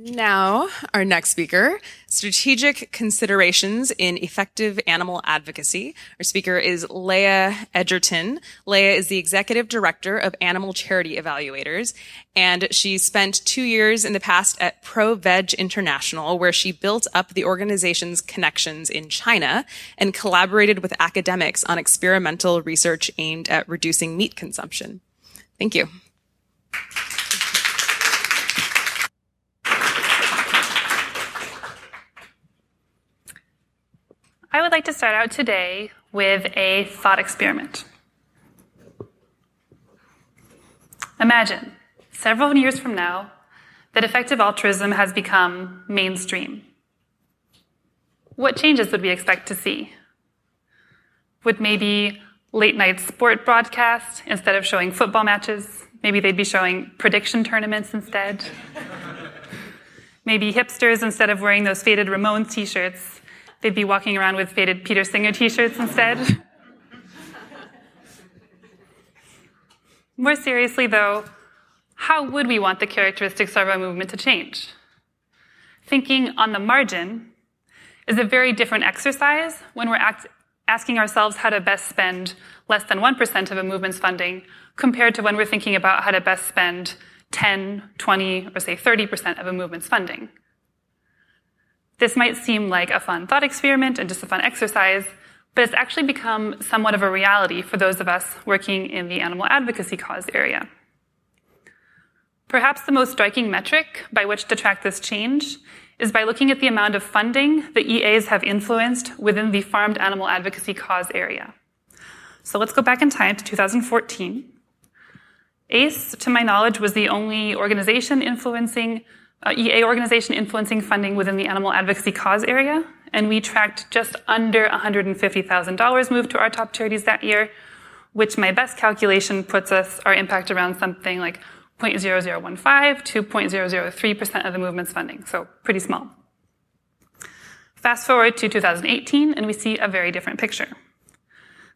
Now, our next speaker, Strategic Considerations in Effective Animal Advocacy. Our speaker is Leah Edgerton. Leah is the Executive Director of Animal Charity Evaluators, and she spent two years in the past at ProVeg International, where she built up the organization's connections in China and collaborated with academics on experimental research aimed at reducing meat consumption. Thank you. I would like to start out today with a thought experiment. Imagine, several years from now, that effective altruism has become mainstream. What changes would we expect to see? Would maybe late night sport broadcasts, instead of showing football matches, maybe they'd be showing prediction tournaments instead? maybe hipsters, instead of wearing those faded Ramones t shirts, They'd be walking around with faded Peter Singer t shirts instead. More seriously, though, how would we want the characteristics of our movement to change? Thinking on the margin is a very different exercise when we're act- asking ourselves how to best spend less than 1% of a movement's funding compared to when we're thinking about how to best spend 10, 20, or say 30% of a movement's funding. This might seem like a fun thought experiment and just a fun exercise, but it's actually become somewhat of a reality for those of us working in the animal advocacy cause area. Perhaps the most striking metric by which to track this change is by looking at the amount of funding the EAs have influenced within the farmed animal advocacy cause area. So let's go back in time to 2014. ACE, to my knowledge, was the only organization influencing uh, EA organization influencing funding within the animal advocacy cause area, and we tracked just under $150,000 moved to our top charities that year, which my best calculation puts us our impact around something like 0.0015 to 0.003% of the movement's funding, so pretty small. Fast forward to 2018, and we see a very different picture.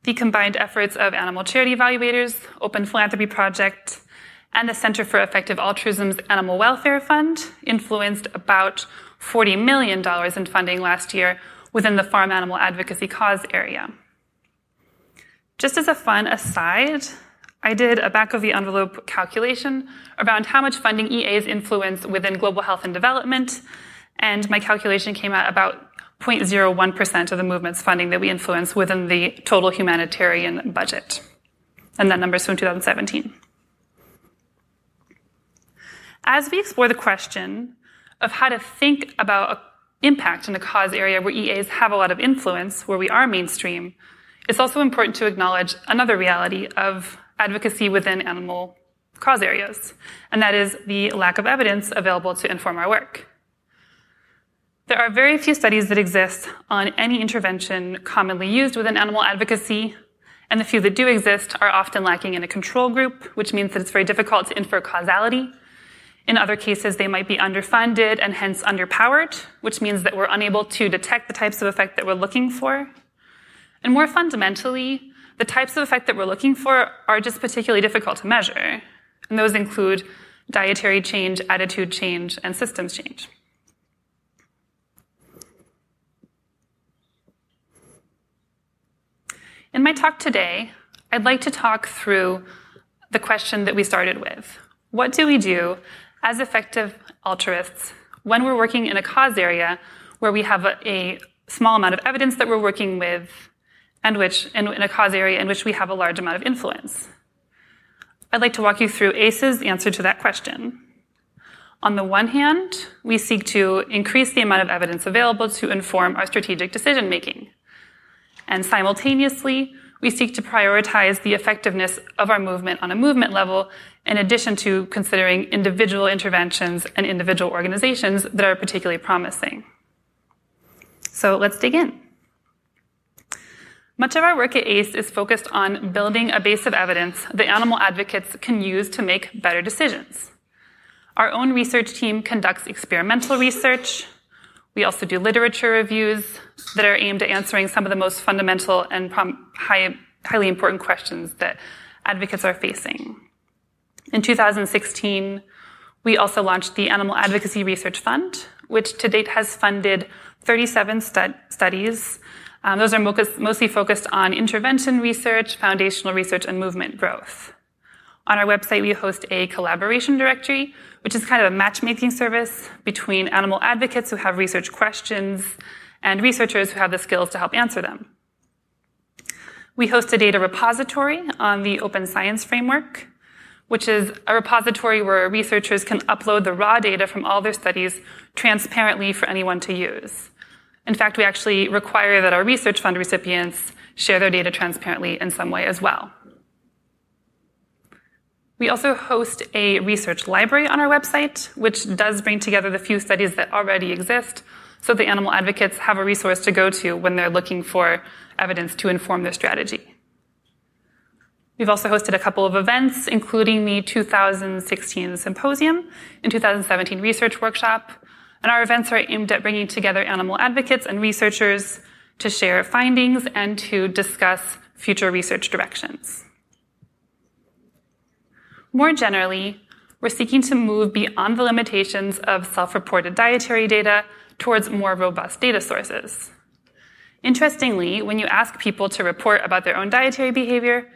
The combined efforts of animal charity evaluators, Open Philanthropy Project, and the Center for Effective Altruism's Animal Welfare Fund influenced about $40 million in funding last year within the farm animal advocacy cause area. Just as a fun aside, I did a back of the envelope calculation around how much funding EAs influence within global health and development, and my calculation came out about 0.01% of the movement's funding that we influence within the total humanitarian budget. And that number is from 2017. As we explore the question of how to think about impact in a cause area where EAs have a lot of influence, where we are mainstream, it's also important to acknowledge another reality of advocacy within animal cause areas, and that is the lack of evidence available to inform our work. There are very few studies that exist on any intervention commonly used within animal advocacy, and the few that do exist are often lacking in a control group, which means that it's very difficult to infer causality in other cases, they might be underfunded and hence underpowered, which means that we're unable to detect the types of effect that we're looking for. And more fundamentally, the types of effect that we're looking for are just particularly difficult to measure. And those include dietary change, attitude change, and systems change. In my talk today, I'd like to talk through the question that we started with. What do we do as effective altruists when we're working in a cause area where we have a, a small amount of evidence that we're working with and which in, in a cause area in which we have a large amount of influence. I'd like to walk you through ACE's answer to that question. On the one hand, we seek to increase the amount of evidence available to inform our strategic decision making. And simultaneously, we seek to prioritize the effectiveness of our movement on a movement level in addition to considering individual interventions and individual organizations that are particularly promising. So let's dig in. Much of our work at ACE is focused on building a base of evidence that animal advocates can use to make better decisions. Our own research team conducts experimental research. We also do literature reviews that are aimed at answering some of the most fundamental and high, highly important questions that advocates are facing. In 2016, We also launched the Animal Advocacy Research Fund, which to date has funded 37 stu- studies. Um, those are mostly focused on intervention research, foundational research, and movement growth. On our website, we host a collaboration directory, which is kind of a matchmaking service between animal advocates who have research questions and researchers who have the skills to help answer them. We host a data repository on the Open Science Framework, which is a repository where researchers can upload the raw data from all their studies transparently for anyone to use. In fact, we actually require that our research fund recipients share their data transparently in some way as well. We also host a research library on our website, which does bring together the few studies that already exist so the animal advocates have a resource to go to when they're looking for evidence to inform their strategy. We've also hosted a couple of events, including the 2016 symposium and 2017 research workshop. And our events are aimed at bringing together animal advocates and researchers to share findings and to discuss future research directions. More generally, we're seeking to move beyond the limitations of self-reported dietary data towards more robust data sources. Interestingly, when you ask people to report about their own dietary behavior,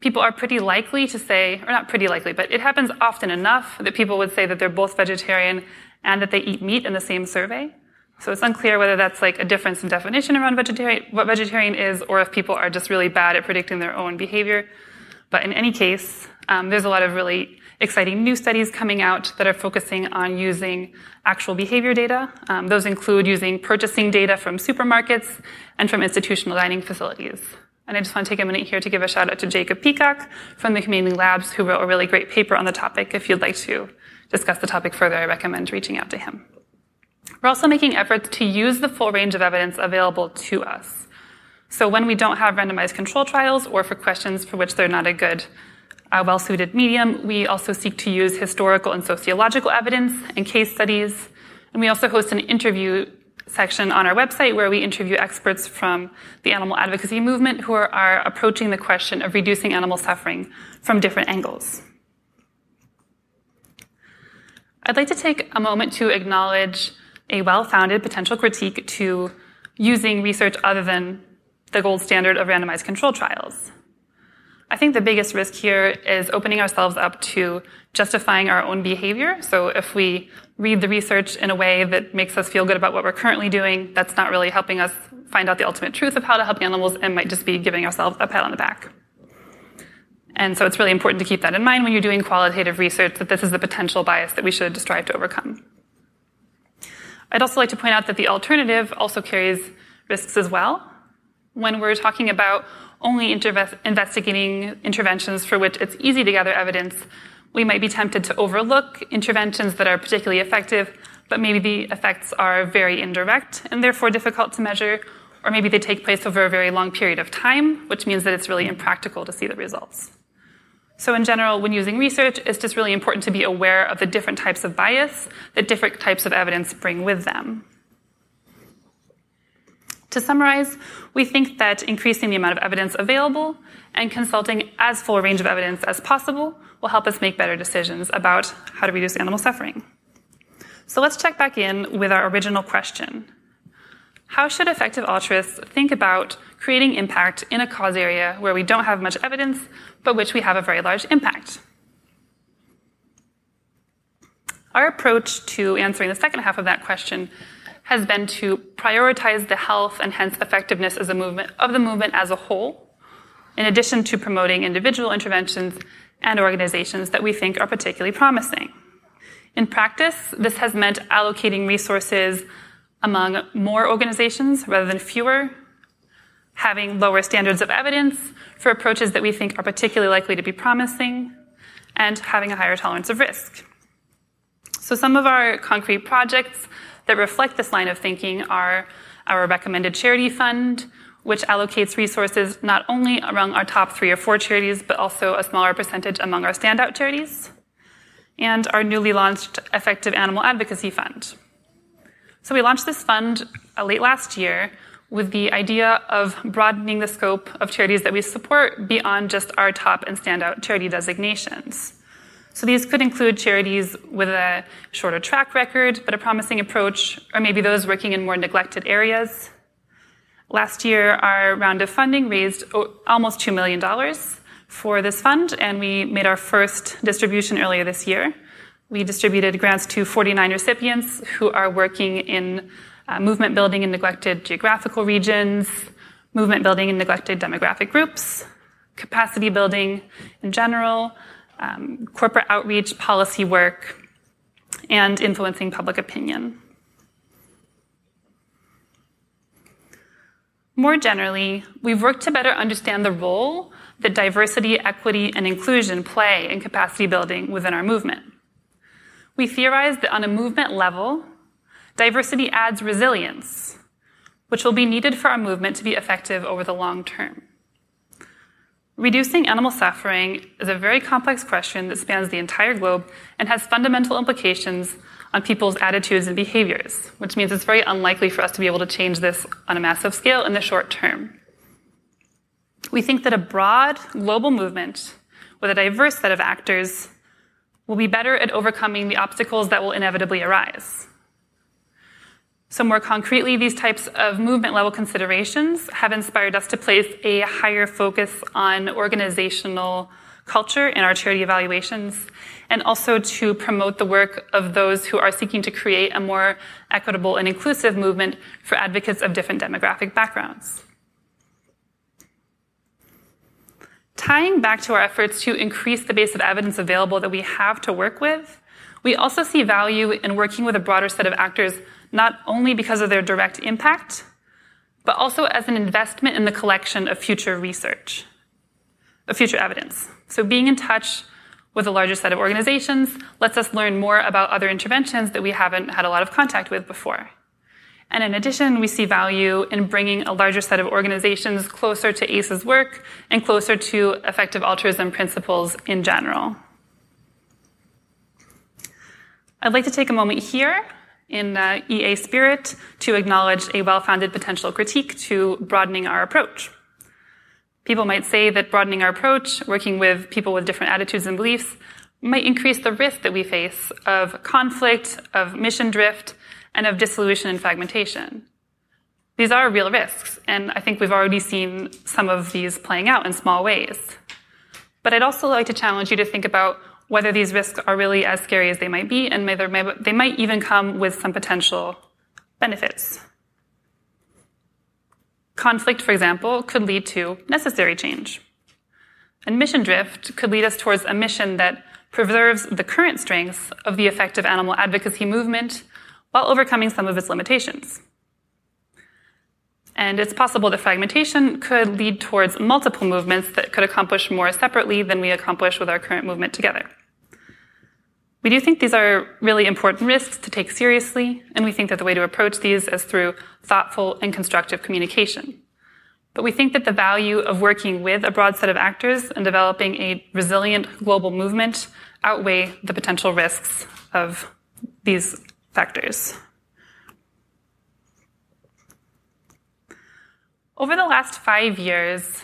people are pretty likely to say, or not pretty likely, but it happens often enough that people would say that they're both vegetarian and that they eat meat in the same survey. So it's unclear whether that's like a difference in definition around vegetarian, what vegetarian is, or if people are just really bad at predicting their own behavior. But in any case, um, there's a lot of really exciting new studies coming out that are focusing on using actual behavior data. Um, those include using purchasing data from supermarkets and from institutional dining facilities. And I just want to take a minute here to give a shout out to Jacob Peacock from the Community Labs, who wrote a really great paper on the topic. If you'd like to discuss the topic further, I recommend reaching out to him. We're also making efforts to use the full range of evidence available to us. So when we don't have randomized control trials or for questions for which they're not a good a well-suited medium. We also seek to use historical and sociological evidence and case studies. And we also host an interview section on our website where we interview experts from the animal advocacy movement who are, are approaching the question of reducing animal suffering from different angles. I'd like to take a moment to acknowledge a well-founded potential critique to using research other than the gold standard of randomized control trials. I think the biggest risk here is opening ourselves up to justifying our own behavior. So if we read the research in a way that makes us feel good about what we're currently doing, that's not really helping us find out the ultimate truth of how to help animals and might just be giving ourselves a pat on the back. And so it's really important to keep that in mind when you're doing qualitative research that this is the potential bias that we should strive to overcome. I'd also like to point out that the alternative also carries risks as well. When we're talking about only investigating interventions for which it's easy to gather evidence, we might be tempted to overlook interventions that are particularly effective, but maybe the effects are very indirect and therefore difficult to measure, or maybe they take place over a very long period of time, which means that it's really impractical to see the results. So, in general, when using research, it's just really important to be aware of the different types of bias that different types of evidence bring with them. To summarize, we think that increasing the amount of evidence available and consulting as full a range of evidence as possible will help us make better decisions about how to reduce animal suffering. So let's check back in with our original question. How should effective altruists think about creating impact in a cause area where we don't have much evidence, but which we have a very large impact? Our approach to answering the second half of that question has been to prioritize the health and hence effectiveness as a movement of the movement as a whole, in addition to promoting individual interventions and organizations that we think are particularly promising. In practice, this has meant allocating resources among more organizations rather than fewer, having lower standards of evidence for approaches that we think are particularly likely to be promising, and having a higher tolerance of risk. So some of our concrete projects that reflect this line of thinking are our recommended charity fund, which allocates resources not only among our top three or four charities, but also a smaller percentage among our standout charities, and our newly launched Effective Animal Advocacy Fund. So we launched this fund uh, late last year with the idea of broadening the scope of charities that we support beyond just our top and standout charity designations. So these could include charities with a shorter track record, but a promising approach, or maybe those working in more neglected areas. Last year, our round of funding raised almost $2 million for this fund, and we made our first distribution earlier this year. We distributed grants to 49 recipients who are working in uh, movement building in neglected geographical regions, movement building in neglected demographic groups, capacity building in general, um, corporate outreach, policy work, and influencing public opinion. More generally, we've worked to better understand the role that diversity, equity, and inclusion play in capacity building within our movement. We theorize that on a movement level, diversity adds resilience, which will be needed for our movement to be effective over the long term. Reducing animal suffering is a very complex question that spans the entire globe and has fundamental implications on people's attitudes and behaviors, which means it's very unlikely for us to be able to change this on a massive scale in the short term. We think that a broad global movement with a diverse set of actors will be better at overcoming the obstacles that will inevitably arise. So, more concretely, these types of movement level considerations have inspired us to place a higher focus on organizational culture in our charity evaluations, and also to promote the work of those who are seeking to create a more equitable and inclusive movement for advocates of different demographic backgrounds. Tying back to our efforts to increase the base of evidence available that we have to work with, we also see value in working with a broader set of actors not only because of their direct impact, but also as an investment in the collection of future research, of future evidence. So being in touch with a larger set of organizations lets us learn more about other interventions that we haven't had a lot of contact with before. And in addition, we see value in bringing a larger set of organizations closer to ACE's work and closer to effective altruism principles in general. I'd like to take a moment here in uh, EA spirit to acknowledge a well-founded potential critique to broadening our approach. People might say that broadening our approach, working with people with different attitudes and beliefs, might increase the risk that we face of conflict, of mission drift, and of dissolution and fragmentation. These are real risks, and I think we've already seen some of these playing out in small ways. But I'd also like to challenge you to think about whether these risks are really as scary as they might be, and whether they might even come with some potential benefits. Conflict, for example, could lead to necessary change. And mission drift could lead us towards a mission that preserves the current strengths of the effective animal advocacy movement while overcoming some of its limitations. And it's possible that fragmentation could lead towards multiple movements that could accomplish more separately than we accomplish with our current movement together. We do think these are really important risks to take seriously, and we think that the way to approach these is through thoughtful and constructive communication. But we think that the value of working with a broad set of actors and developing a resilient global movement outweigh the potential risks of these factors. Over the last five years,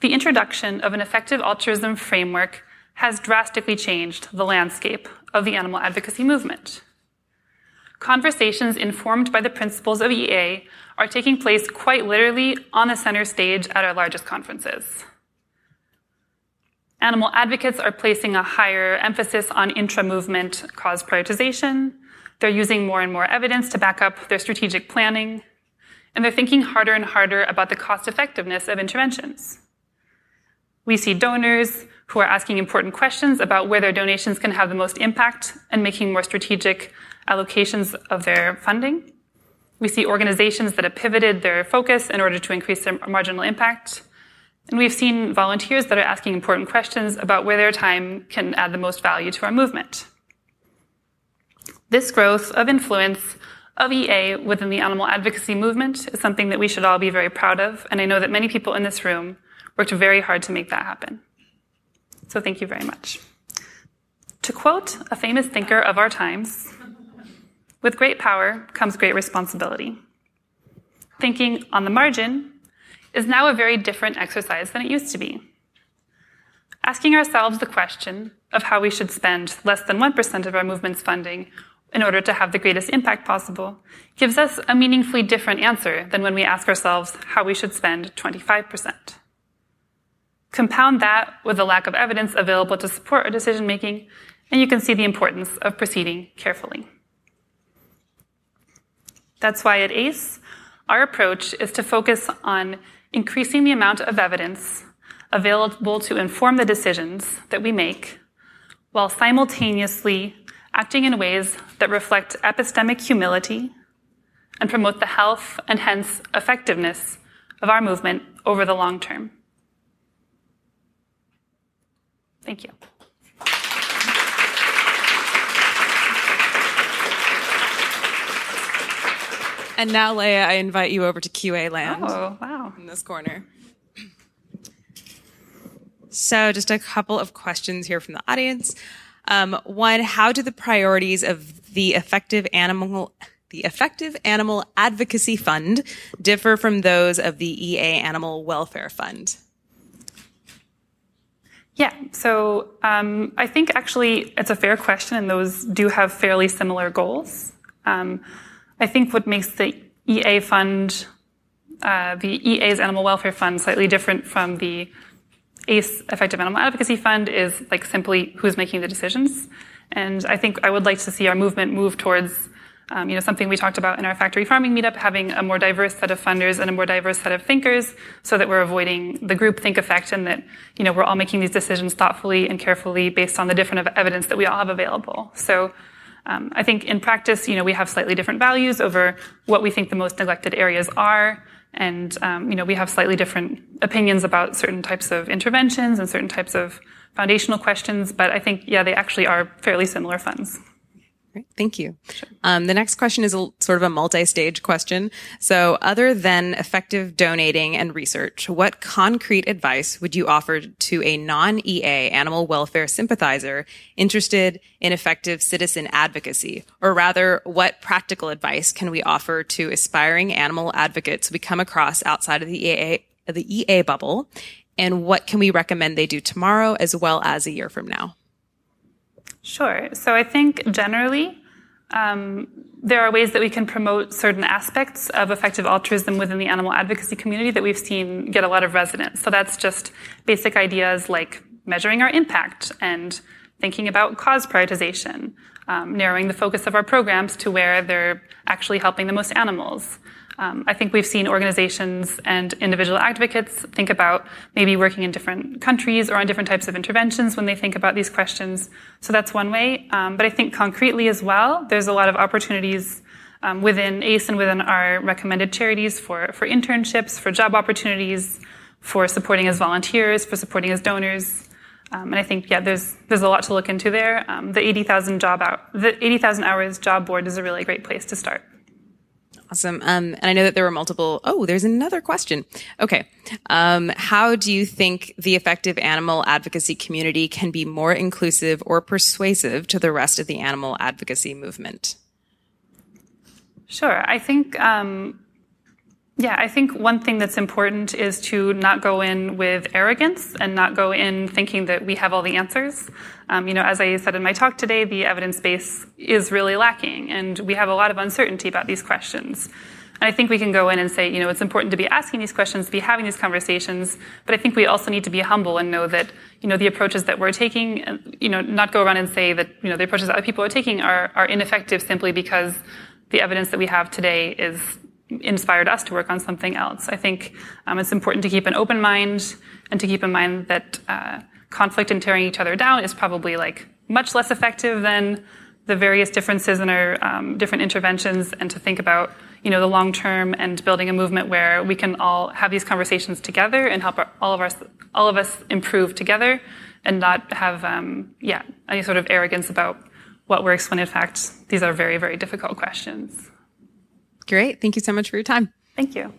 the introduction of an effective altruism framework has drastically changed the landscape of the animal advocacy movement. Conversations informed by the principles of EA are taking place quite literally on the center stage at our largest conferences. Animal advocates are placing a higher emphasis on intra movement cause prioritization. They're using more and more evidence to back up their strategic planning and they're thinking harder and harder about the cost effectiveness of interventions. We see donors who are asking important questions about where their donations can have the most impact and making more strategic allocations of their funding. We see organizations that have pivoted their focus in order to increase their marginal impact. And we've seen volunteers that are asking important questions about where their time can add the most value to our movement. This growth of influence of EA within the animal advocacy movement is something that we should all be very proud of, and I know that many people in this room worked very hard to make that happen. So thank you very much. To quote a famous thinker of our times, with great power comes great responsibility. Thinking on the margin is now a very different exercise than it used to be. Asking ourselves the question of how we should spend less than 1% of our movement's funding in order to have the greatest impact possible gives us a meaningfully different answer than when we ask ourselves how we should spend 25%. Compound that with the lack of evidence available to support our decision making, and you can see the importance of proceeding carefully. That's why at ACE, our approach is to focus on increasing the amount of evidence available to inform the decisions that we make while simultaneously acting in ways that reflect epistemic humility and promote the health and hence effectiveness of our movement over the long term. Thank you. And now, Leah, I invite you over to QA land. Oh, wow. In this corner. So, just a couple of questions here from the audience. Um, one, how do the priorities of the effective animal the Effective Animal Advocacy Fund differ from those of the EA Animal Welfare Fund? Yeah, so um, I think actually it's a fair question, and those do have fairly similar goals. Um, I think what makes the EA fund, uh, the EA's Animal Welfare Fund, slightly different from the ACE Effective Animal Advocacy Fund is like simply who's making the decisions. And I think I would like to see our movement move towards, um, you know, something we talked about in our factory farming meetup, having a more diverse set of funders and a more diverse set of thinkers, so that we're avoiding the group think effect, and that you know we're all making these decisions thoughtfully and carefully based on the different evidence that we all have available. So. Um, I think in practice, you know, we have slightly different values over what we think the most neglected areas are, and um, you know, we have slightly different opinions about certain types of interventions and certain types of foundational questions. But I think, yeah, they actually are fairly similar funds. Great. Thank you. Sure. Um, the next question is a, sort of a multi-stage question. So other than effective donating and research, what concrete advice would you offer to a non-EA animal welfare sympathizer interested in effective citizen advocacy? Or rather, what practical advice can we offer to aspiring animal advocates we come across outside of the EA, the EA bubble? And what can we recommend they do tomorrow as well as a year from now? Sure. So I think generally, um, there are ways that we can promote certain aspects of effective altruism within the animal advocacy community that we've seen get a lot of resonance. So that's just basic ideas like measuring our impact and thinking about cause prioritization, um, narrowing the focus of our programs to where they're actually helping the most animals, um, I think we've seen organizations and individual advocates think about maybe working in different countries or on different types of interventions when they think about these questions. So that's one way. Um, but I think concretely as well, there's a lot of opportunities um, within ACE and within our recommended charities for, for internships, for job opportunities, for supporting as volunteers, for supporting as donors. Um, and I think, yeah, there's there's a lot to look into there. Um, the 80,000 job out, the 80,000 hours job board is a really great place to start. Awesome. Um, and I know that there were multiple. Oh, there's another question. Okay. Um, how do you think the effective animal advocacy community can be more inclusive or persuasive to the rest of the animal advocacy movement? Sure. I think um, yeah, I think one thing that's important is to not go in with arrogance and not go in thinking that we have all the answers. Um, you know, as I said in my talk today, the evidence base is really lacking, and we have a lot of uncertainty about these questions. And I think we can go in and say, you know, it's important to be asking these questions, to be having these conversations, but I think we also need to be humble and know that, you know, the approaches that we're taking, you know, not go around and say that, you know, the approaches that other people are taking are, are ineffective simply because the evidence that we have today is inspired us to work on something else. I think um, it's important to keep an open mind and to keep in mind that uh, conflict and tearing each other down is probably like much less effective than the various differences in our um, different interventions and to think about you know the long term and building a movement where we can all have these conversations together and help our, all of us all of us improve together and not have um, yeah any sort of arrogance about what works when in fact these are very very difficult questions Great. Thank you so much for your time. Thank you.